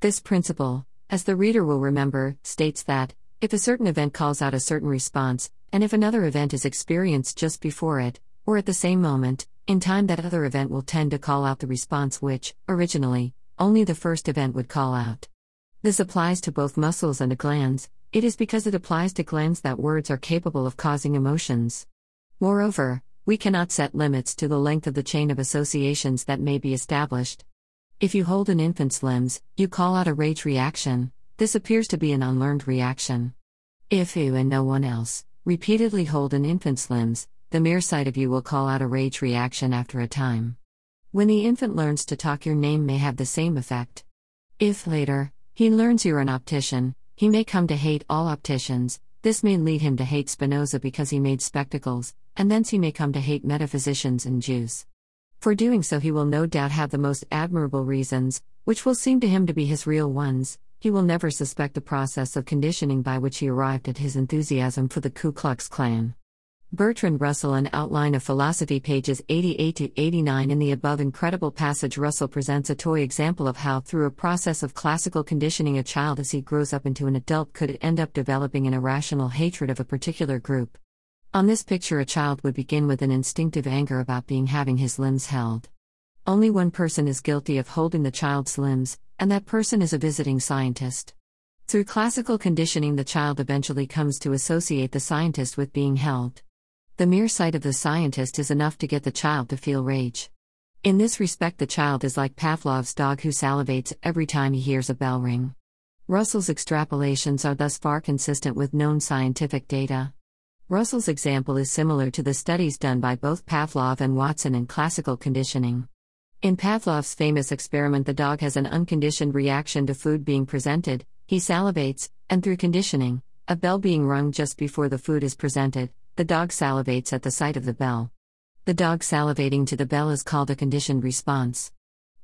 This principle, as the reader will remember, states that, if a certain event calls out a certain response, and if another event is experienced just before it, or at the same moment, in time that other event will tend to call out the response which, originally, only the first event would call out. This applies to both muscles and glands, it is because it applies to glands that words are capable of causing emotions. Moreover, we cannot set limits to the length of the chain of associations that may be established. If you hold an infant's limbs, you call out a rage reaction, this appears to be an unlearned reaction. If you and no one else repeatedly hold an infant's limbs, the mere sight of you will call out a rage reaction after a time. When the infant learns to talk, your name may have the same effect. If later, he learns you're an optician, he may come to hate all opticians, this may lead him to hate Spinoza because he made spectacles, and thence he may come to hate metaphysicians and Jews. For doing so, he will no doubt have the most admirable reasons, which will seem to him to be his real ones, he will never suspect the process of conditioning by which he arrived at his enthusiasm for the Ku Klux Klan. Bertrand Russell, an outline of philosophy, pages 88 to 89. In the above incredible passage, Russell presents a toy example of how, through a process of classical conditioning, a child as he grows up into an adult could end up developing an irrational hatred of a particular group. On this picture, a child would begin with an instinctive anger about being having his limbs held. Only one person is guilty of holding the child's limbs, and that person is a visiting scientist. Through classical conditioning, the child eventually comes to associate the scientist with being held. The mere sight of the scientist is enough to get the child to feel rage. In this respect, the child is like Pavlov's dog who salivates every time he hears a bell ring. Russell's extrapolations are thus far consistent with known scientific data. Russell's example is similar to the studies done by both Pavlov and Watson in classical conditioning. In Pavlov's famous experiment, the dog has an unconditioned reaction to food being presented, he salivates, and through conditioning, a bell being rung just before the food is presented, the dog salivates at the sight of the bell. The dog salivating to the bell is called a conditioned response.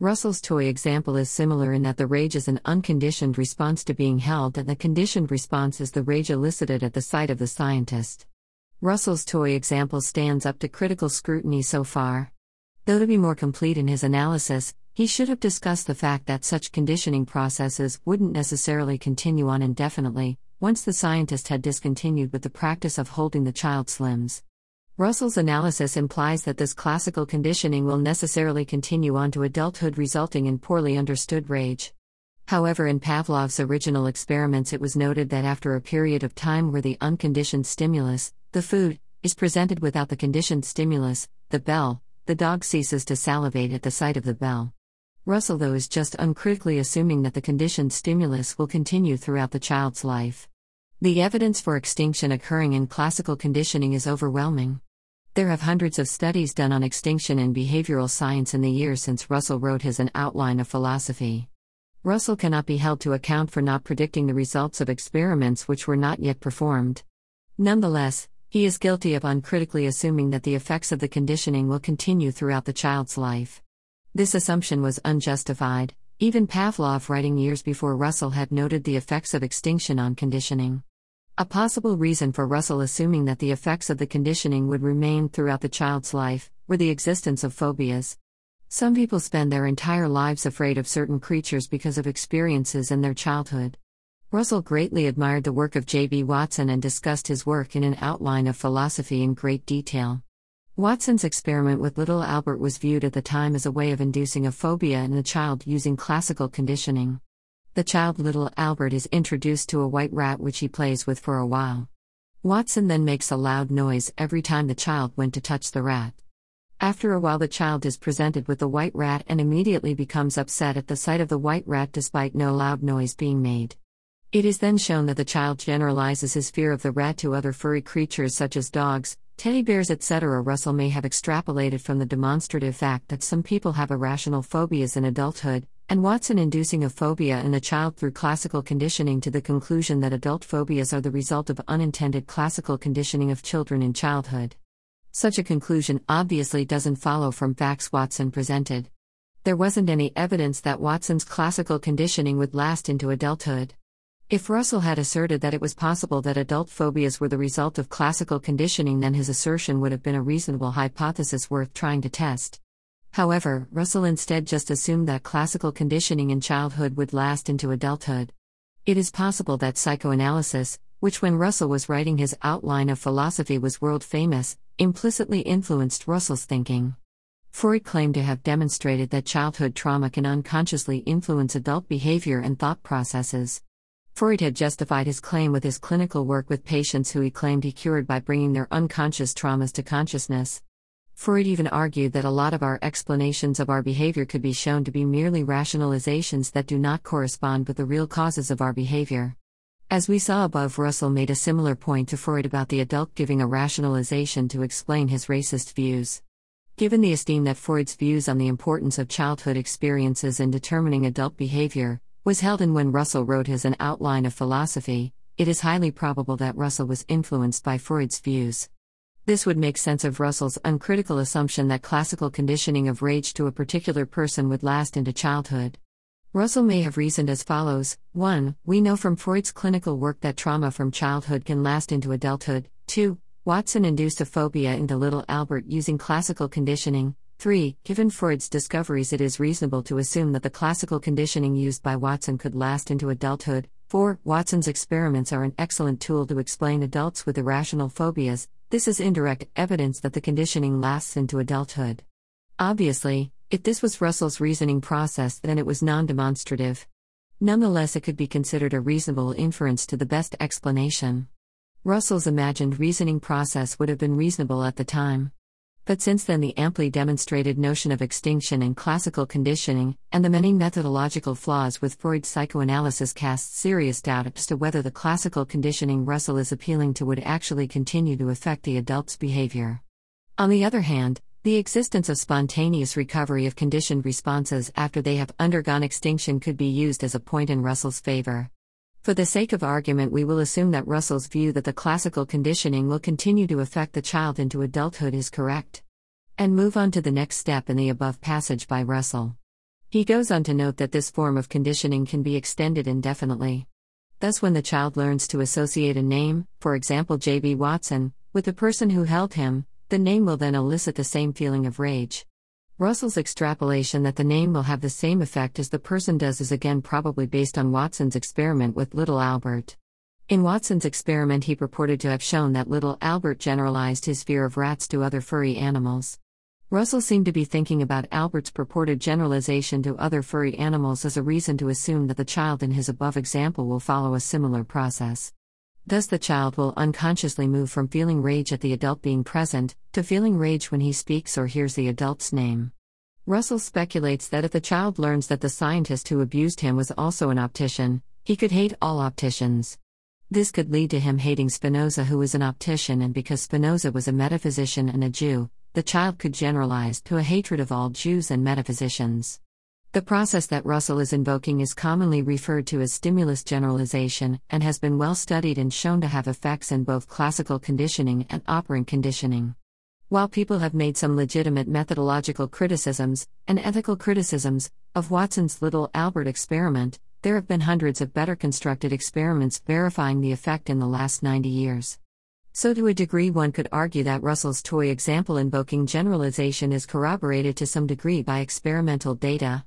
Russell's toy example is similar in that the rage is an unconditioned response to being held, and the conditioned response is the rage elicited at the sight of the scientist. Russell's toy example stands up to critical scrutiny so far. Though to be more complete in his analysis, he should have discussed the fact that such conditioning processes wouldn't necessarily continue on indefinitely, once the scientist had discontinued with the practice of holding the child's limbs. Russell's analysis implies that this classical conditioning will necessarily continue on to adulthood, resulting in poorly understood rage. However, in Pavlov's original experiments, it was noted that after a period of time where the unconditioned stimulus, the food, is presented without the conditioned stimulus, the bell, the dog ceases to salivate at the sight of the bell. Russell, though, is just uncritically assuming that the conditioned stimulus will continue throughout the child's life. The evidence for extinction occurring in classical conditioning is overwhelming. There have hundreds of studies done on extinction in behavioral science in the years since Russell wrote his An Outline of Philosophy. Russell cannot be held to account for not predicting the results of experiments which were not yet performed. Nonetheless, he is guilty of uncritically assuming that the effects of the conditioning will continue throughout the child's life. This assumption was unjustified, even Pavlov, writing years before Russell, had noted the effects of extinction on conditioning. A possible reason for Russell assuming that the effects of the conditioning would remain throughout the child's life were the existence of phobias. Some people spend their entire lives afraid of certain creatures because of experiences in their childhood. Russell greatly admired the work of J.B. Watson and discussed his work in an outline of philosophy in great detail. Watson's experiment with little Albert was viewed at the time as a way of inducing a phobia in the child using classical conditioning. The child little Albert is introduced to a white rat which he plays with for a while. Watson then makes a loud noise every time the child went to touch the rat. After a while, the child is presented with the white rat and immediately becomes upset at the sight of the white rat despite no loud noise being made. It is then shown that the child generalizes his fear of the rat to other furry creatures such as dogs, teddy bears, etc. Russell may have extrapolated from the demonstrative fact that some people have irrational phobias in adulthood, and Watson inducing a phobia in the child through classical conditioning to the conclusion that adult phobias are the result of unintended classical conditioning of children in childhood. Such a conclusion obviously doesn't follow from facts Watson presented. There wasn't any evidence that Watson's classical conditioning would last into adulthood. If Russell had asserted that it was possible that adult phobias were the result of classical conditioning, then his assertion would have been a reasonable hypothesis worth trying to test. However, Russell instead just assumed that classical conditioning in childhood would last into adulthood. It is possible that psychoanalysis, which when Russell was writing his outline of philosophy was world famous, implicitly influenced Russell's thinking. Freud claimed to have demonstrated that childhood trauma can unconsciously influence adult behavior and thought processes. Freud had justified his claim with his clinical work with patients who he claimed he cured by bringing their unconscious traumas to consciousness. Freud even argued that a lot of our explanations of our behavior could be shown to be merely rationalizations that do not correspond with the real causes of our behavior. As we saw above, Russell made a similar point to Freud about the adult giving a rationalization to explain his racist views. Given the esteem that Freud's views on the importance of childhood experiences in determining adult behavior was held in when Russell wrote his An Outline of Philosophy, it is highly probable that Russell was influenced by Freud's views. This would make sense of Russell's uncritical assumption that classical conditioning of rage to a particular person would last into childhood. Russell may have reasoned as follows 1. We know from Freud's clinical work that trauma from childhood can last into adulthood. 2. Watson induced a phobia into little Albert using classical conditioning. 3. Given Freud's discoveries, it is reasonable to assume that the classical conditioning used by Watson could last into adulthood. 4. Watson's experiments are an excellent tool to explain adults with irrational phobias, this is indirect evidence that the conditioning lasts into adulthood. Obviously, if this was Russell's reasoning process, then it was non demonstrative. Nonetheless, it could be considered a reasonable inference to the best explanation. Russell's imagined reasoning process would have been reasonable at the time. But since then, the amply demonstrated notion of extinction and classical conditioning, and the many methodological flaws with Freud's psychoanalysis cast serious doubt as to whether the classical conditioning Russell is appealing to would actually continue to affect the adult's behavior. On the other hand, the existence of spontaneous recovery of conditioned responses after they have undergone extinction could be used as a point in Russell's favor. For the sake of argument, we will assume that Russell's view that the classical conditioning will continue to affect the child into adulthood is correct. And move on to the next step in the above passage by Russell. He goes on to note that this form of conditioning can be extended indefinitely. Thus, when the child learns to associate a name, for example J.B. Watson, with the person who held him, the name will then elicit the same feeling of rage. Russell's extrapolation that the name will have the same effect as the person does is again probably based on Watson's experiment with little Albert. In Watson's experiment, he purported to have shown that little Albert generalized his fear of rats to other furry animals. Russell seemed to be thinking about Albert's purported generalization to other furry animals as a reason to assume that the child in his above example will follow a similar process. Thus, the child will unconsciously move from feeling rage at the adult being present to feeling rage when he speaks or hears the adult's name. Russell speculates that if the child learns that the scientist who abused him was also an optician, he could hate all opticians. This could lead to him hating Spinoza, who was an optician, and because Spinoza was a metaphysician and a Jew, the child could generalize to a hatred of all Jews and metaphysicians. The process that Russell is invoking is commonly referred to as stimulus generalization and has been well studied and shown to have effects in both classical conditioning and operant conditioning. While people have made some legitimate methodological criticisms and ethical criticisms of Watson's little Albert experiment, there have been hundreds of better constructed experiments verifying the effect in the last 90 years. So, to a degree, one could argue that Russell's toy example invoking generalization is corroborated to some degree by experimental data.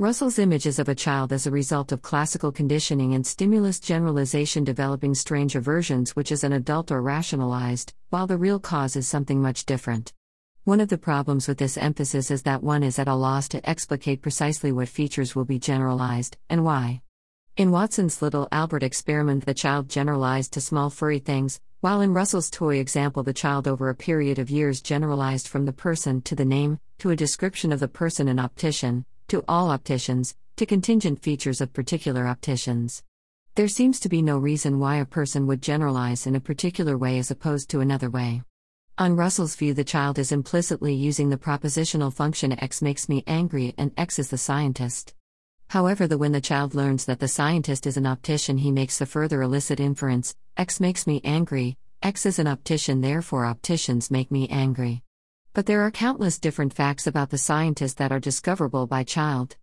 Russell's images of a child as a result of classical conditioning and stimulus generalization developing strange aversions which as an adult are rationalized, while the real cause is something much different. One of the problems with this emphasis is that one is at a loss to explicate precisely what features will be generalized, and why. In Watson's little Albert experiment, the child generalized to small furry things, while in Russell's toy example, the child over a period of years generalized from the person to the name, to a description of the person an optician, to all opticians, to contingent features of particular opticians. There seems to be no reason why a person would generalize in a particular way as opposed to another way. On Russell's view, the child is implicitly using the propositional function X makes me angry and X is the scientist. However, the when the child learns that the scientist is an optician, he makes the further illicit inference X makes me angry, X is an optician, therefore opticians make me angry. But there are countless different facts about the scientist that are discoverable by child.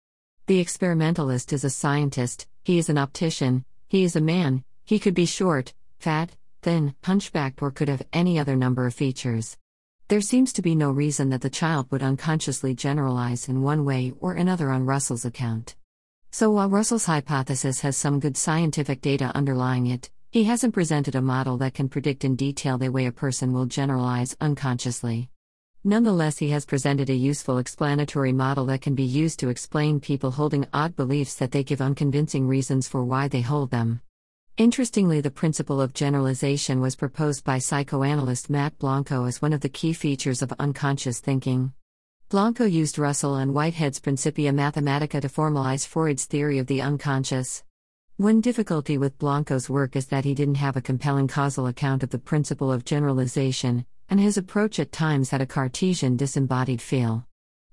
The experimentalist is a scientist, he is an optician, he is a man, he could be short, fat, thin, hunchbacked, or could have any other number of features. There seems to be no reason that the child would unconsciously generalize in one way or another on Russell's account. So while Russell's hypothesis has some good scientific data underlying it, he hasn't presented a model that can predict in detail the way a person will generalize unconsciously. Nonetheless, he has presented a useful explanatory model that can be used to explain people holding odd beliefs that they give unconvincing reasons for why they hold them. Interestingly, the principle of generalization was proposed by psychoanalyst Matte Blanco as one of the key features of unconscious thinking. Blanco used Russell and Whitehead's Principia Mathematica to formalize Freud's theory of the unconscious. One difficulty with Blanco's work is that he didn't have a compelling causal account of the principle of generalization, and his approach at times had a Cartesian disembodied feel.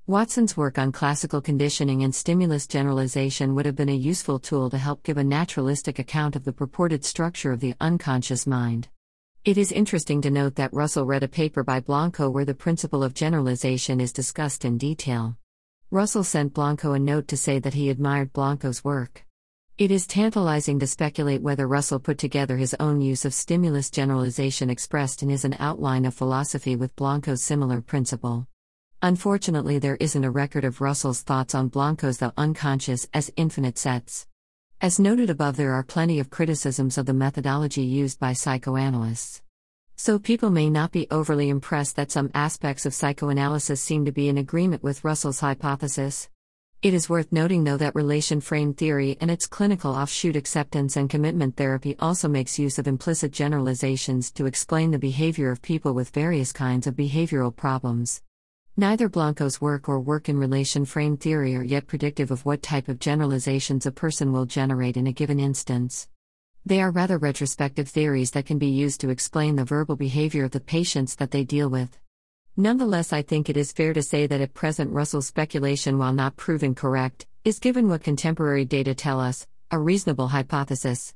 Watson's work on classical conditioning and stimulus generalization would have been a useful tool to help give a naturalistic account of the purported structure of the unconscious mind. It is interesting to note that Russell read a paper by Blanco where the principle of generalization is discussed in detail. Russell sent Blanco a note to say that he admired Blanco's work. It is tantalizing to speculate whether Russell put together his own use of stimulus generalization expressed in his An Outline of Philosophy with Blanco's similar principle. Unfortunately, there isn't a record of Russell's thoughts on Blanco's The Unconscious as infinite sets. As noted above, there are plenty of criticisms of the methodology used by psychoanalysts. So people may not be overly impressed that some aspects of psychoanalysis seem to be in agreement with Russell's hypothesis. It is worth noting, though, that relation frame theory and its clinical offshoot acceptance and commitment therapy also makes use of implicit generalizations to explain the behavior of people with various kinds of behavioral problems. Neither Blanco's work or work in relation frame theory are yet predictive of what type of generalizations a person will generate in a given instance. They are rather retrospective theories that can be used to explain the verbal behavior of the patients that they deal with. Nonetheless, I think it is fair to say that at present Russell's speculation, while not proven correct, is given what contemporary data tell us, a reasonable hypothesis.